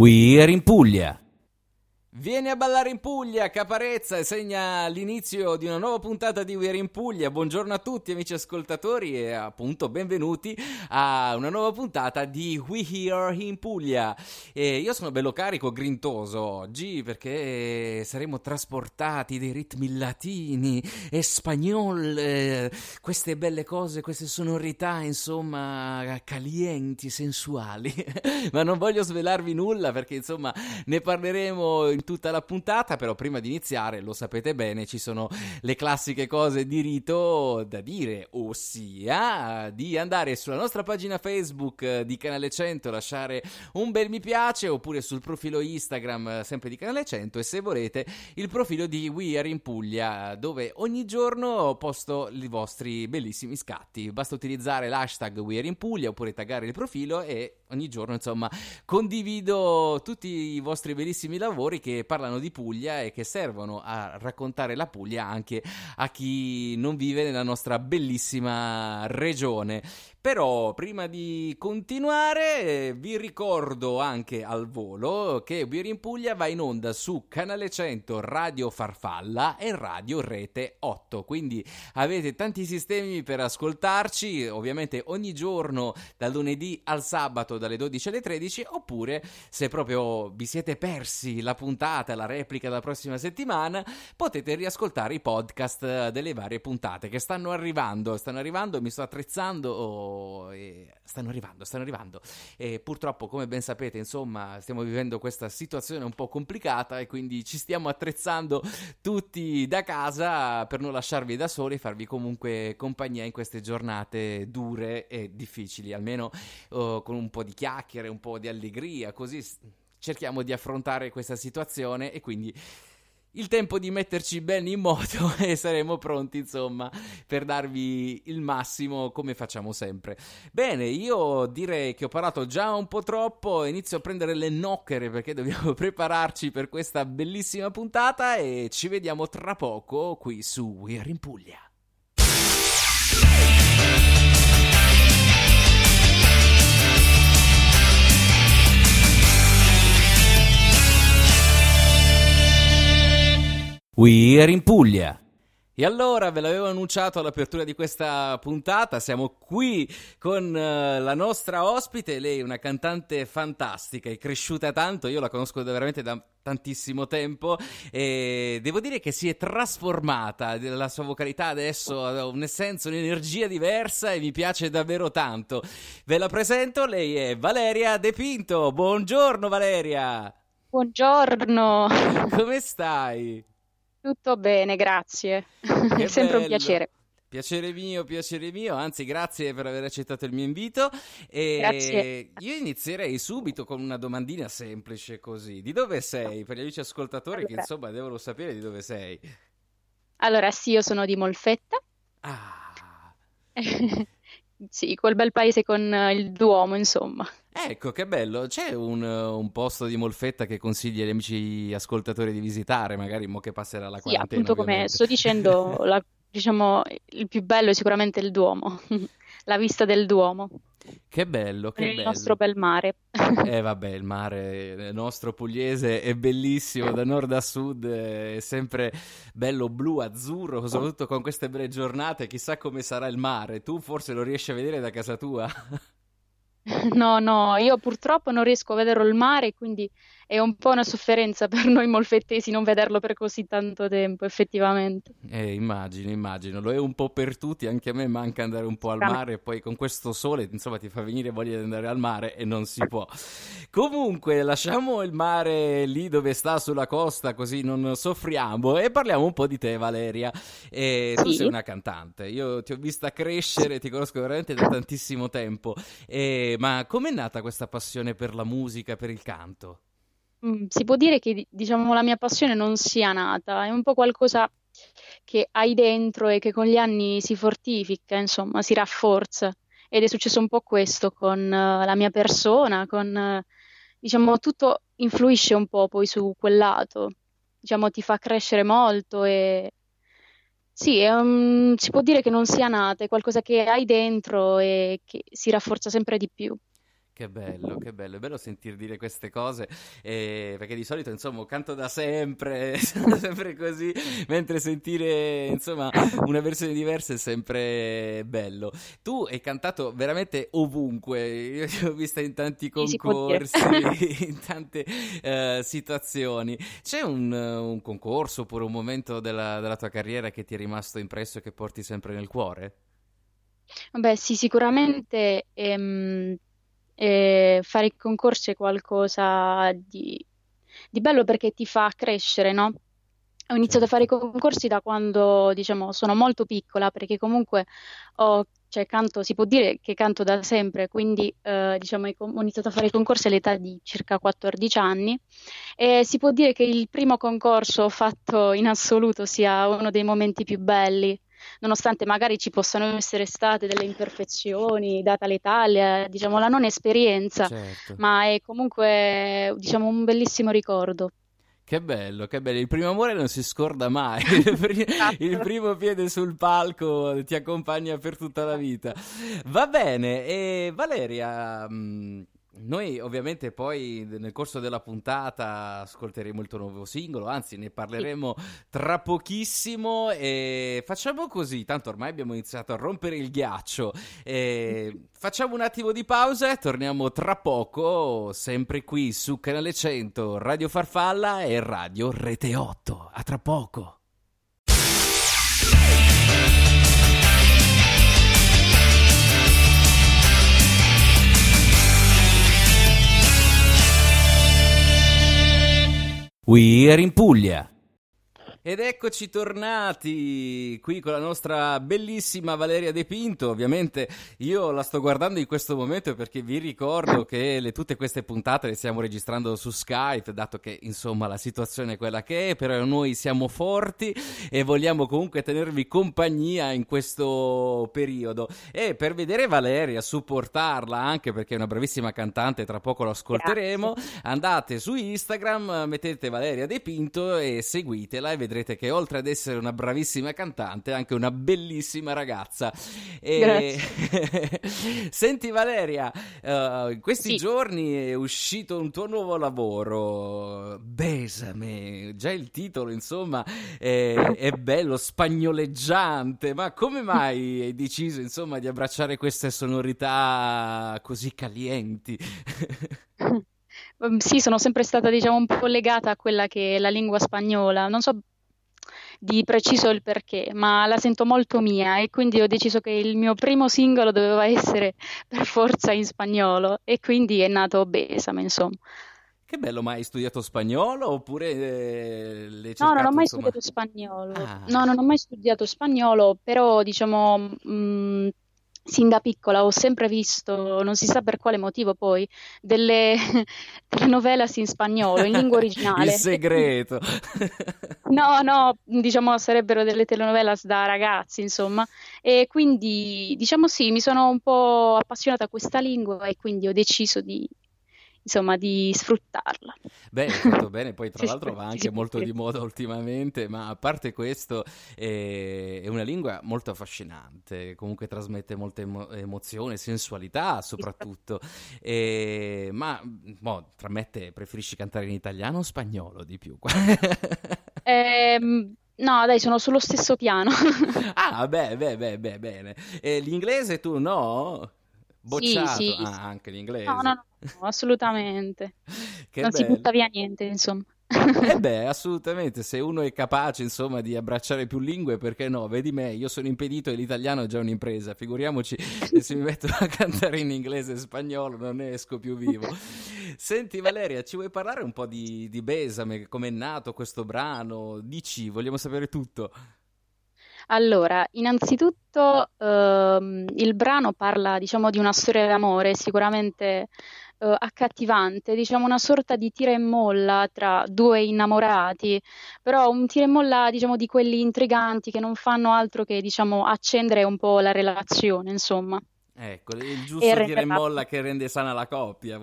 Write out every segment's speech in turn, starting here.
We are in Puglia. Vieni a ballare in Puglia, Caparezza, e segna l'inizio di una nuova puntata di We're in Puglia. Buongiorno a tutti amici ascoltatori e appunto benvenuti a una nuova puntata di We Here in Puglia. E io sono bello carico, grintoso oggi perché saremo trasportati dei ritmi latini e spagnol, eh, queste belle cose, queste sonorità insomma calienti, sensuali. Ma non voglio svelarvi nulla perché insomma ne parleremo in tutta la puntata, però prima di iniziare, lo sapete bene, ci sono le classiche cose di rito da dire, ossia di andare sulla nostra pagina Facebook di Canale 100, lasciare un bel mi piace, oppure sul profilo Instagram sempre di Canale 100 e se volete il profilo di We Are in Puglia, dove ogni giorno posto i vostri bellissimi scatti. Basta utilizzare l'hashtag We Are in Puglia oppure taggare il profilo e ogni giorno, insomma, condivido tutti i vostri bellissimi lavori che parlano di Puglia e che servono a raccontare la Puglia anche a chi non vive nella nostra bellissima regione. Però prima di continuare vi ricordo anche al volo che We're in Puglia va in onda su Canale 100 Radio Farfalla e Radio Rete 8, quindi avete tanti sistemi per ascoltarci, ovviamente ogni giorno dal lunedì al sabato dalle 12 alle 13 oppure se proprio vi siete persi la puntata, la replica della prossima settimana, potete riascoltare i podcast delle varie puntate che stanno arrivando, stanno arrivando, mi sto attrezzando oh, e stanno arrivando, stanno arrivando. E purtroppo, come ben sapete, insomma, stiamo vivendo questa situazione un po' complicata e quindi ci stiamo attrezzando tutti da casa per non lasciarvi da soli e farvi comunque compagnia in queste giornate dure e difficili, almeno uh, con un po' di chiacchiere, un po' di allegria, così cerchiamo di affrontare questa situazione e quindi il tempo di metterci bene in moto e saremo pronti, insomma, per darvi il massimo come facciamo sempre. Bene, io direi che ho parlato già un po' troppo, inizio a prendere le nocchere perché dobbiamo prepararci per questa bellissima puntata e ci vediamo tra poco qui su We're in Puglia. We are in Puglia. E allora ve l'avevo annunciato all'apertura di questa puntata, siamo qui con uh, la nostra ospite, lei è una cantante fantastica, è cresciuta tanto, io la conosco veramente da tantissimo tempo e devo dire che si è trasformata, la sua vocalità adesso ha un'essenza, un'energia diversa e mi piace davvero tanto. Ve la presento, lei è Valeria De Pinto, buongiorno Valeria! Buongiorno! Come stai? Tutto bene, grazie. Che È sempre bello. un piacere. Piacere mio, piacere mio, anzi grazie per aver accettato il mio invito e Grazie. io inizierei subito con una domandina semplice così. Di dove sei? Per gli amici ascoltatori che Allora. insomma devono sapere di dove sei. Allora, sì, io sono di Molfetta, Ah, sì, quel bel paese con eh, il Duomo, insomma. Ecco che bello. C'è un, un posto di Molfetta che consigli agli amici ascoltatori di visitare, magari mo che passerà la Sì, quarantena appunto come ovviamente. sto dicendo, la- diciamo, il più bello è sicuramente il Duomo, la vista del Duomo, Che bello, che il bello. nostro bel mare. Eh vabbè, il mare nostro pugliese è bellissimo da nord a sud, è sempre bello blu, azzurro, soprattutto con queste belle giornate, chissà come sarà il mare. Tu forse lo riesci a vedere da casa tua? No, no, io purtroppo non riesco a vedere il mare, quindi è un po' una sofferenza per noi molfettesi non vederlo per così tanto tempo, effettivamente. Eh, immagino, immagino, lo è un po' per tutti, anche a me manca andare un po' al mare, poi con questo sole, insomma, ti fa venire voglia di andare al mare e non si può. Comunque, lasciamo il mare lì dove sta sulla costa, così non soffriamo e parliamo un po' di te, Valeria. E sì. Tu sei una cantante, io ti ho vista crescere, ti conosco veramente da tantissimo tempo, e... ma com'è nata questa passione per la musica, per il canto? Mm, si può dire che diciamo, la mia passione non sia nata, è un po' qualcosa che hai dentro e che con gli anni si fortifica, insomma, si rafforza. Ed è successo un po' questo con uh, la mia persona, con uh, diciamo tutto influisce un po' poi su quel lato, diciamo ti fa crescere molto e sì, un... si può dire che non sia nata, è qualcosa che hai dentro e che si rafforza sempre di più. Che bello, che bello, è bello sentir dire queste cose, eh, perché di solito, insomma, canto da sempre, sono sempre così, mentre sentire, insomma, una versione diversa è sempre bello. Tu hai cantato veramente ovunque, io ti ho vista in tanti concorsi, in tante uh, situazioni. C'è un, un, concorso oppure un momento della, della tua carriera che ti è rimasto impresso e che porti sempre nel cuore? Beh, sì, sicuramente... Ehm e fare il concorso è qualcosa di, di bello perché ti fa crescere, no? Ho iniziato a fare i certo. concorsi da quando, diciamo, sono molto piccola, perché comunque ho, cioè, canto, si può dire che canto da sempre, quindi eh, diciamo, ho iniziato a fare i concorsi all'età di circa 14 anni e si può dire che il primo concorso fatto in assoluto sia uno dei momenti più belli nonostante magari ci possano essere state delle imperfezioni data l'Italia, diciamo la non esperienza, certo. ma è comunque diciamo un bellissimo ricordo. Che bello, che bello. Il primo amore non si scorda mai. il esatto. primo piede sul palco ti accompagna per tutta la vita. Va bene, e Valeria, mm, noi ovviamente poi nel corso della puntata ascolteremo il tuo nuovo singolo, anzi ne parleremo tra pochissimo e facciamo così, tanto ormai abbiamo iniziato a rompere il ghiaccio, e facciamo un attimo di pausa e torniamo tra poco, sempre qui su Canale 100, Radio Farfalla e Radio Rete 8. A tra poco. We are in Puglia. Ed eccoci tornati qui con la nostra bellissima Valeria De Pinto. Ovviamente io la sto guardando in questo momento perché vi ricordo che le, tutte queste puntate le stiamo registrando su Skype, dato che insomma la situazione è quella che è, però noi siamo forti e vogliamo comunque tenervi compagnia in questo periodo. E per vedere Valeria, supportarla anche perché è una bravissima cantante, tra poco lo ascolteremo, Grazie. andate su Instagram, mettete Valeria De Pinto e seguitela e vedete vedrete che oltre ad essere una bravissima cantante è anche una bellissima ragazza. E... Senti Valeria, uh, in questi sì. giorni è uscito un tuo nuovo lavoro, Besame, già il titolo insomma è, è bello, spagnoleggiante, ma come mai hai deciso insomma di abbracciare queste sonorità così calienti? Sì, sono sempre stata, diciamo, un po' legata a quella che è la lingua spagnola. Non so di preciso il perché, ma la sento molto mia e quindi ho deciso che il mio primo singolo doveva essere per forza in spagnolo e quindi è nato Besame, insomma. Che bello, ma hai studiato spagnolo oppure eh, l'hai cercato, No, non ho mai insomma... studiato spagnolo. Ah. No, non ho mai studiato spagnolo, però diciamo mh, mm, sin da piccola ho sempre visto, non si sa per quale motivo poi, delle telenovelas in spagnolo, in lingua originale. Il segreto. no, no, diciamo sarebbero delle telenovelas da ragazzi, insomma. E quindi, diciamo sì, mi sono un po' appassionata a questa lingua e quindi ho deciso di insomma, di sfruttarla. Bene, fatto bene, poi tra l'altro va anche molto di moda ultimamente, ma a parte questo è, è una lingua molto affascinante, comunque trasmette molte emo- emozione, sensualità soprattutto, e, ma boh, tra me te preferisci cantare in italiano o spagnolo di più? ehm... No, dai, sono sullo stesso piano. ah, beh, beh, beh, beh bene. E l'inglese tu no? Bocciato? sì, Ah, sì. anche No, l'inglese. no, no, no, assolutamente. Non si bello. butta via niente, insomma. Eh beh, assolutamente, se uno è capace, insomma, di abbracciare più lingue, perché no? Vedi me, io sono impedito e l'italiano è già un'impresa, figuriamoci se mi metto a cantare in inglese e spagnolo non ne esco più vivo. Senti Valeria, ci vuoi parlare un po' di, di Besame, com'è nato questo brano? Dici, vogliamo sapere tutto. Allora, innanzitutto ehm, il brano parla, diciamo, di una storia d'amore sicuramente eh, accattivante, diciamo una sorta di tira e molla tra due innamorati, però un tira e molla, diciamo, di quelli intriganti che non fanno altro che, diciamo, accendere un po' la relazione, insomma. Ecco, il E giusto tira e molla che rende sana la coppia.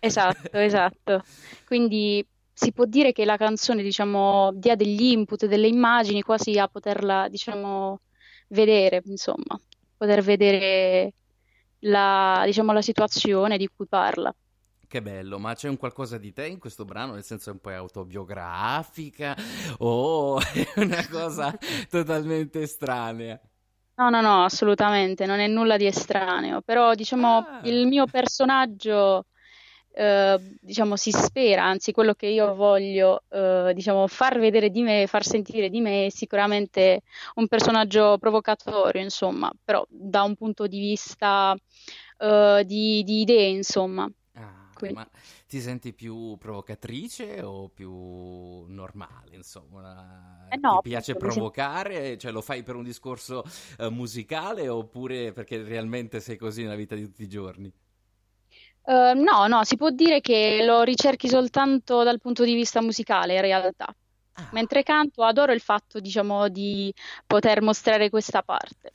Esatto, esatto. Quindi si può dire che la canzone, diciamo, dia degli input, delle immagini quasi a poterla, diciamo, vedere, insomma, poter vedere la, diciamo, la situazione di cui parla. Che bello, ma c'è un qualcosa di te in questo brano, nel senso è un po' autobiografica o è una cosa totalmente estranea? No, no, no, assolutamente, non è nulla di estraneo, però diciamo Ah, il mio personaggio, eh, diciamo, si spera, anzi quello che io voglio, eh, diciamo, far vedere di me, far sentire di me è sicuramente un personaggio provocatorio, insomma, però da un punto di vista, eh, di, di idee, insomma. ah, Quindi, ma ti senti più provocatrice o più normale, insomma? eh Ti no, piace mi sento... provocare? Cioè lo fai per un discorso eh, musicale oppure perché realmente sei così nella vita di tutti i giorni? Eh, no, no, si può dire che lo ricerchi soltanto dal punto di vista musicale, in realtà. Ah. Mentre canto, adoro il fatto, diciamo, di poter mostrare questa parte.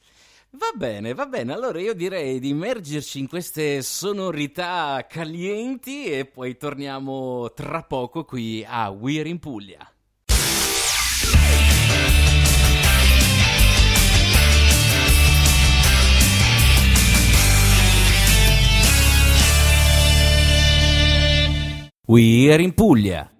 Va bene, va bene. Allora io direi di immergerci in queste sonorità calienti e poi torniamo tra poco qui a We're in Puglia. We're in Puglia.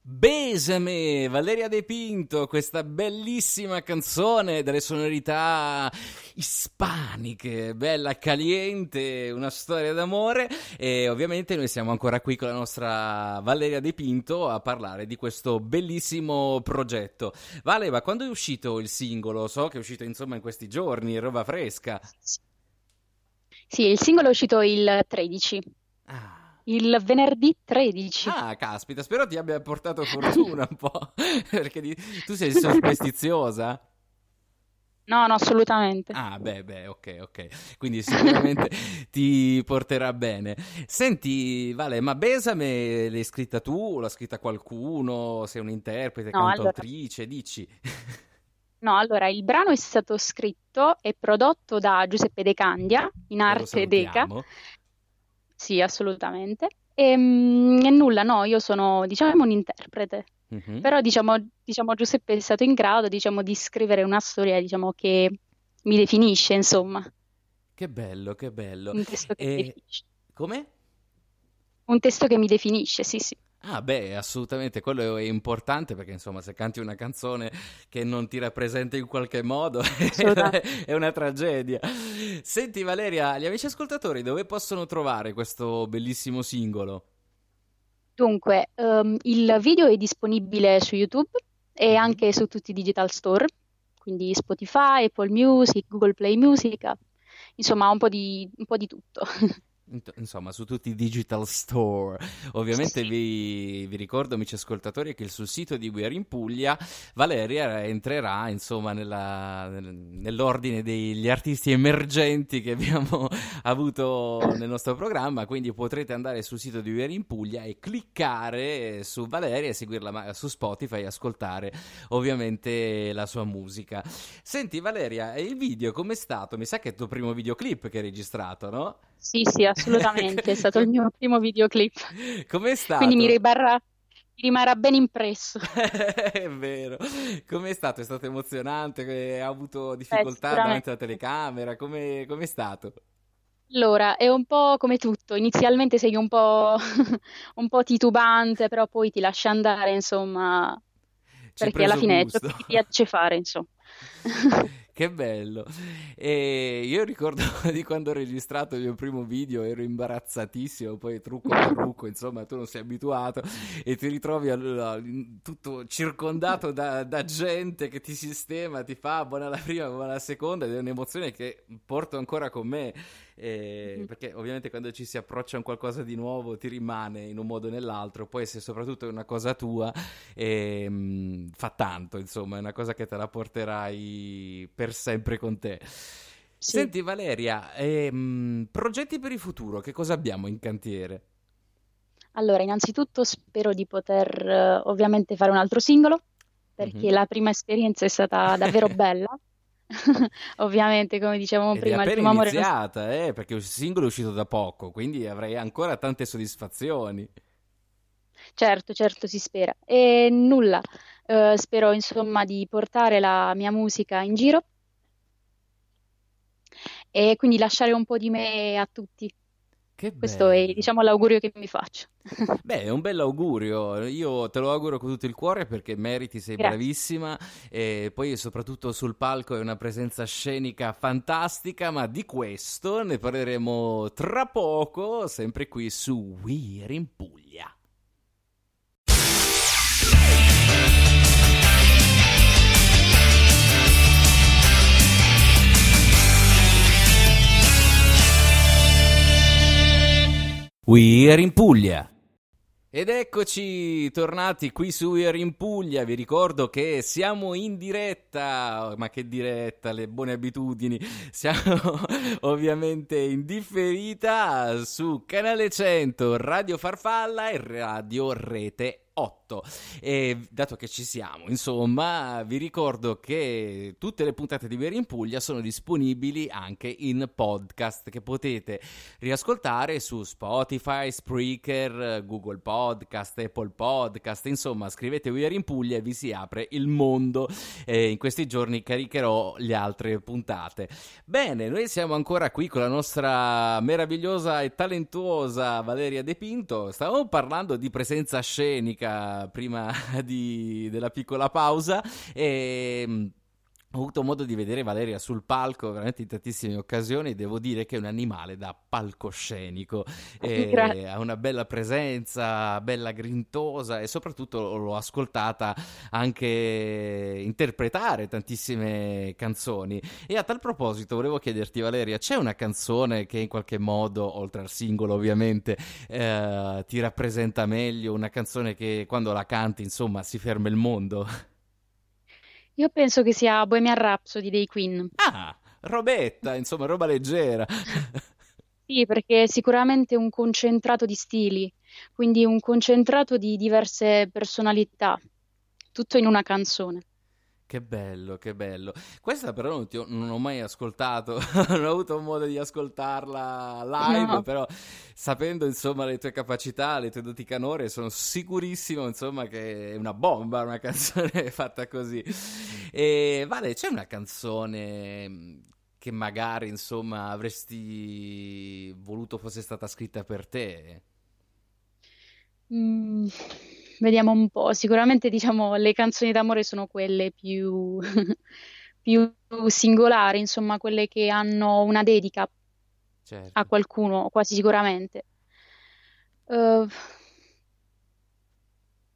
Besame, Valeria De Pinto, questa bellissima canzone dalle sonorità ispaniche, bella caliente, una storia d'amore e ovviamente noi siamo ancora qui con la nostra Valeria De Pinto a parlare di questo bellissimo progetto. Vale, ma quando è uscito il singolo? So che è uscito insomma in questi giorni, roba fresca. Sì, il singolo è uscito il 13, Ah. Il venerdì 13. Ah, caspita, spero ti abbia portato fortuna un po', perché di- tu sei superstiziosa. No, no, assolutamente. Ah, beh, beh, ok, ok. Quindi sicuramente ti porterà bene. Senti, Vale, ma Besame l'hai scritta tu l'ha scritta qualcuno? Sei un'interprete, No, allora, cantautrice? Dici. no, allora, il brano è stato scritto e prodotto da Giuseppe De Candia, in lo arte Deca. Sì, assolutamente. E, mm, e nulla, no, io sono, diciamo, un interprete. Mhm. Però, diciamo, diciamo, Giuseppe è stato in grado, diciamo, di scrivere una storia, diciamo, che mi definisce, insomma, Che bello, che bello. un testo che mi E definisce. come? Un testo che mi definisce, sì, sì. Ah, beh, assolutamente, quello è importante perché insomma, se canti una canzone che non ti rappresenta in qualche modo è una tragedia. Senti, Valeria, gli amici ascoltatori dove possono trovare questo bellissimo singolo? Dunque, ehm, il video è disponibile su YouTube e Mhm. anche su tutti i digital store, quindi Spotify, Apple Music, Google Play Music, insomma, un po' di, un po' di tutto. Insomma, su tutti i digital store. Ovviamente vi, vi ricordo, amici ascoltatori, che sul sito di We Are in Puglia Valeria entrerà, insomma, nella- nel- nell'ordine degli artisti emergenti che abbiamo avuto nel nostro programma, quindi potrete andare sul sito di We Are in Puglia e cliccare su Valeria e seguirla su Spotify e ascoltare ovviamente la sua musica. Senti Valeria, il video com'è stato? Mi sa che è il tuo primo videoclip che hai registrato, no? Sì, sì, assolutamente, è stato il mio primo videoclip, Com'è quindi mi stato? rimarrà, ben impresso. È vero. Com'è stato? È stato emozionante? Eh, Ha avuto difficoltà davanti alla telecamera? Come com'è stato? Allora, è un po' come tutto, inizialmente sei un po', un po' titubante, però poi ti lasci andare, insomma, hai perché alla fine è ciò che gusto. ti piace fare, insomma. Che bello. E io ricordo di quando ho registrato il mio primo video, ero imbarazzatissimo, poi trucco per trucco, insomma, tu non sei abituato e ti ritrovi allora, tutto circondato da, da, gente che ti sistema, ti fa buona la prima, buona la seconda ed è un'emozione che porto ancora con me. Eh, perché ovviamente quando ci si approccia a un qualcosa di nuovo ti rimane in un modo o nell'altro, poi se soprattutto è una cosa tua eh, fa tanto, insomma, è una cosa che te la porterai per sempre con te. Sì. Senti Valeria, ehm, progetti per il futuro, che cosa abbiamo in cantiere? Allora, innanzitutto spero di poter uh, ovviamente fare un altro singolo, perché mm-hmm. la prima esperienza è stata davvero bella. ovviamente, come dicevamo Ed prima, è amore iniziata, non... eh, perché il singolo è uscito da poco, quindi avrei ancora tante soddisfazioni. Certo, certo, si spera. E nulla, uh, spero insomma di portare la mia musica in giro e quindi lasciare un po' di me a tutti. Che Questo è bello. diciamo l'augurio che mi faccio. Beh, è un bel augurio, io te lo auguro con tutto il cuore perché meriti, sei Grazie. bravissima e poi soprattutto sul palco è una presenza scenica fantastica, ma di questo ne parleremo tra poco, sempre qui su We're in Puglia. We're in Puglia. Ed eccoci tornati qui su We're in Puglia, vi ricordo che siamo in diretta, ma che diretta, le buone abitudini, siamo ovviamente in differita su Canale 100, Radio Farfalla e Radio Rete 8. E dato che ci siamo, insomma, vi ricordo che tutte le puntate di Veri in Puglia sono disponibili anche in podcast che potete riascoltare su Spotify, Spreaker, Google Podcast, Apple Podcast, insomma, scrivete Veri in Puglia e vi si apre il mondo. E in questi giorni caricherò le altre puntate. Bene, noi siamo ancora qui con la nostra meravigliosa e talentuosa Valeria De Pinto. Stavamo parlando di presenza scenica prima di, della piccola pausa. E mm, ho avuto modo di vedere Valeria sul palco veramente in tantissime occasioni. Devo dire che è un animale da palcoscenico. E ha una bella presenza, bella grintosa e soprattutto l'ho ascoltata anche interpretare tantissime canzoni. E a tal proposito volevo chiederti, Valeria, c'è una canzone che in qualche modo, oltre al singolo ovviamente, eh, ti rappresenta meglio? Una canzone che quando la canti, insomma, si ferma il mondo? Io penso che sia Bohemian Rhapsody dei Queen. Ah, robetta, insomma, roba leggera. Sì, perché è sicuramente un concentrato di stili, quindi un concentrato di diverse personalità, tutto in una canzone. Che bello, che bello. Questa però non, ti ho, non ho mai ascoltato, non ho avuto modo di ascoltarla live, No. però sapendo insomma le tue capacità, le tue doti canore, sono sicurissimo insomma che è una bomba una canzone fatta così. E Vale, c'è una canzone mh, che magari insomma avresti voluto fosse stata scritta per te? Mm, vediamo un po'. Sicuramente, diciamo, le canzoni d'amore sono quelle più, più singolari, insomma, quelle che hanno una dedica Certo. a qualcuno, quasi sicuramente. Eh,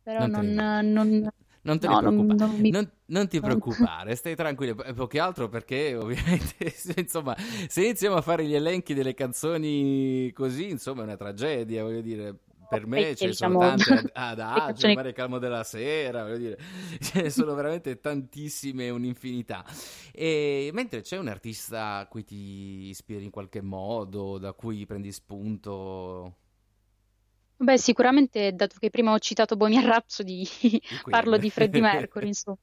però Non non, non- Non no, non- non mi- non, ti preoccupare, stai tranquillo, più che altro perché ovviamente, insomma, se iniziamo a fare gli elenchi delle canzoni così, insomma, è una tragedia, voglio dire, per me ce ne sono diciamo, tante ad, agio, mare calmo della sera, voglio dire, ce ne sono veramente tantissime, un'infinità. E mentre c'è un artista a cui ti ispiri in qualche modo, da cui prendi spunto, Beh, sicuramente, dato che prima ho citato Bohemian Rhapsody, parlo di Freddie Mercury, insomma.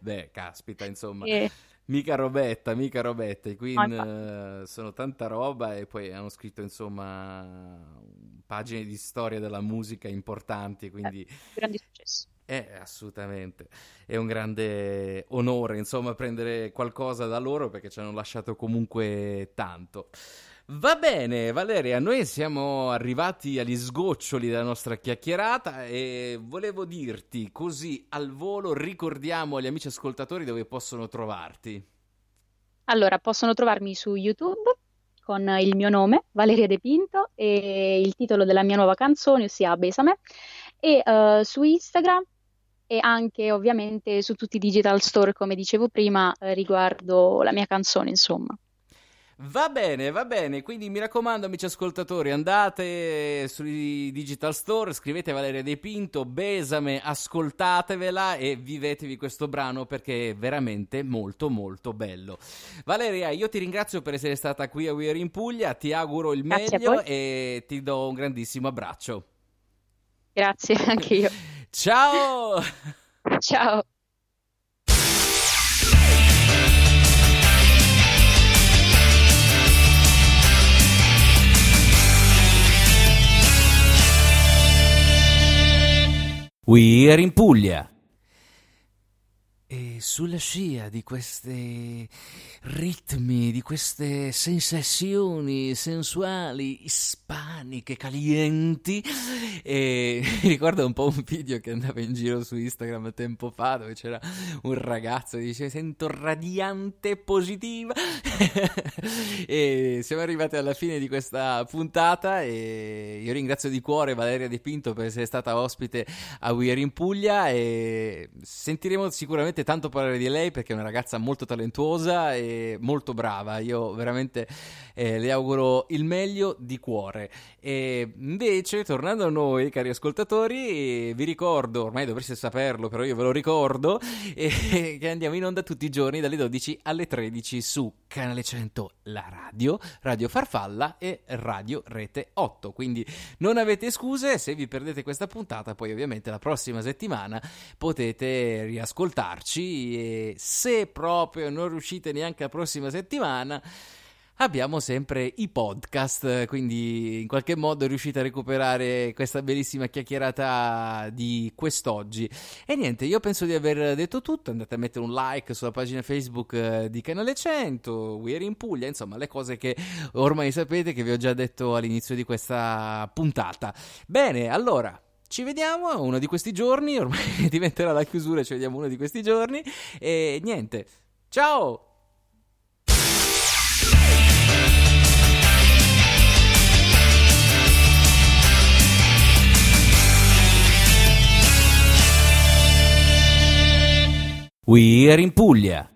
Beh, caspita, insomma. E- Mica robetta, mica robetta. I Queen No, eh, sono tanta roba e poi hanno scritto, insomma, pagine di storia della musica importanti, quindi grande successo. è assolutamente è un grande onore, insomma, prendere qualcosa da loro perché ci hanno lasciato comunque tanto. Va bene, Valeria, noi siamo arrivati agli sgoccioli della nostra chiacchierata e volevo dirti così al volo, ricordiamo agli amici ascoltatori dove possono trovarti. Allora, possono trovarmi su YouTube con il mio nome, Valeria De Pinto, e il titolo della mia nuova canzone, ossia Besame, e uh, su Instagram e anche ovviamente su tutti i digital store, come dicevo prima, eh, riguardo la mia canzone, insomma. Va bene, va bene, quindi mi raccomando amici ascoltatori, andate sui digital store, scrivete Valeria De Pinto, Besame, ascoltatevela e vivetevi questo brano perché è veramente molto molto bello. Valeria, io ti ringrazio per essere stata qui a We Are in Puglia, ti auguro il Grazie meglio e ti do un grandissimo abbraccio. Grazie, anche io. Ciao! Ciao! We are in Puglia. E sulla scia di questi ritmi, di queste sensazioni sensuali, ispaniche, calienti, e mi ricordo un po' un video che andava in giro su Instagram tempo fa dove c'era un ragazzo che diceva sento radiante positiva e siamo arrivati alla fine di questa puntata e io ringrazio di cuore Valeria De Pinto per essere stata ospite a We Are in Puglia e sentiremo sicuramente veramente tanto parlare di lei perché è una ragazza molto talentuosa e molto brava. Io veramente eh, le auguro il meglio di cuore. E invece, tornando a noi, cari ascoltatori, vi ricordo, ormai dovreste saperlo, però io ve lo ricordo, eh, che andiamo in onda tutti i giorni dalle 12 alle 13 su Canale 100 La Radio, Radio Farfalla e Radio Rete 8. Quindi non avete scuse, se vi perdete questa puntata, poi ovviamente la prossima settimana potete riascoltarci ascoltarci e se proprio non riuscite neanche la prossima settimana abbiamo sempre i podcast, quindi in qualche modo riuscite a recuperare questa bellissima chiacchierata di quest'oggi. E niente, io penso di aver detto tutto, andate a mettere un like sulla pagina Facebook eh, di Canale 100, We Are in Puglia, insomma le cose che ormai sapete che vi ho già detto all'inizio di questa puntata. Bene, allora ci vediamo uno di questi giorni, ormai diventerà la chiusura, ci vediamo uno di questi giorni e niente. Ciao! We are in Puglia.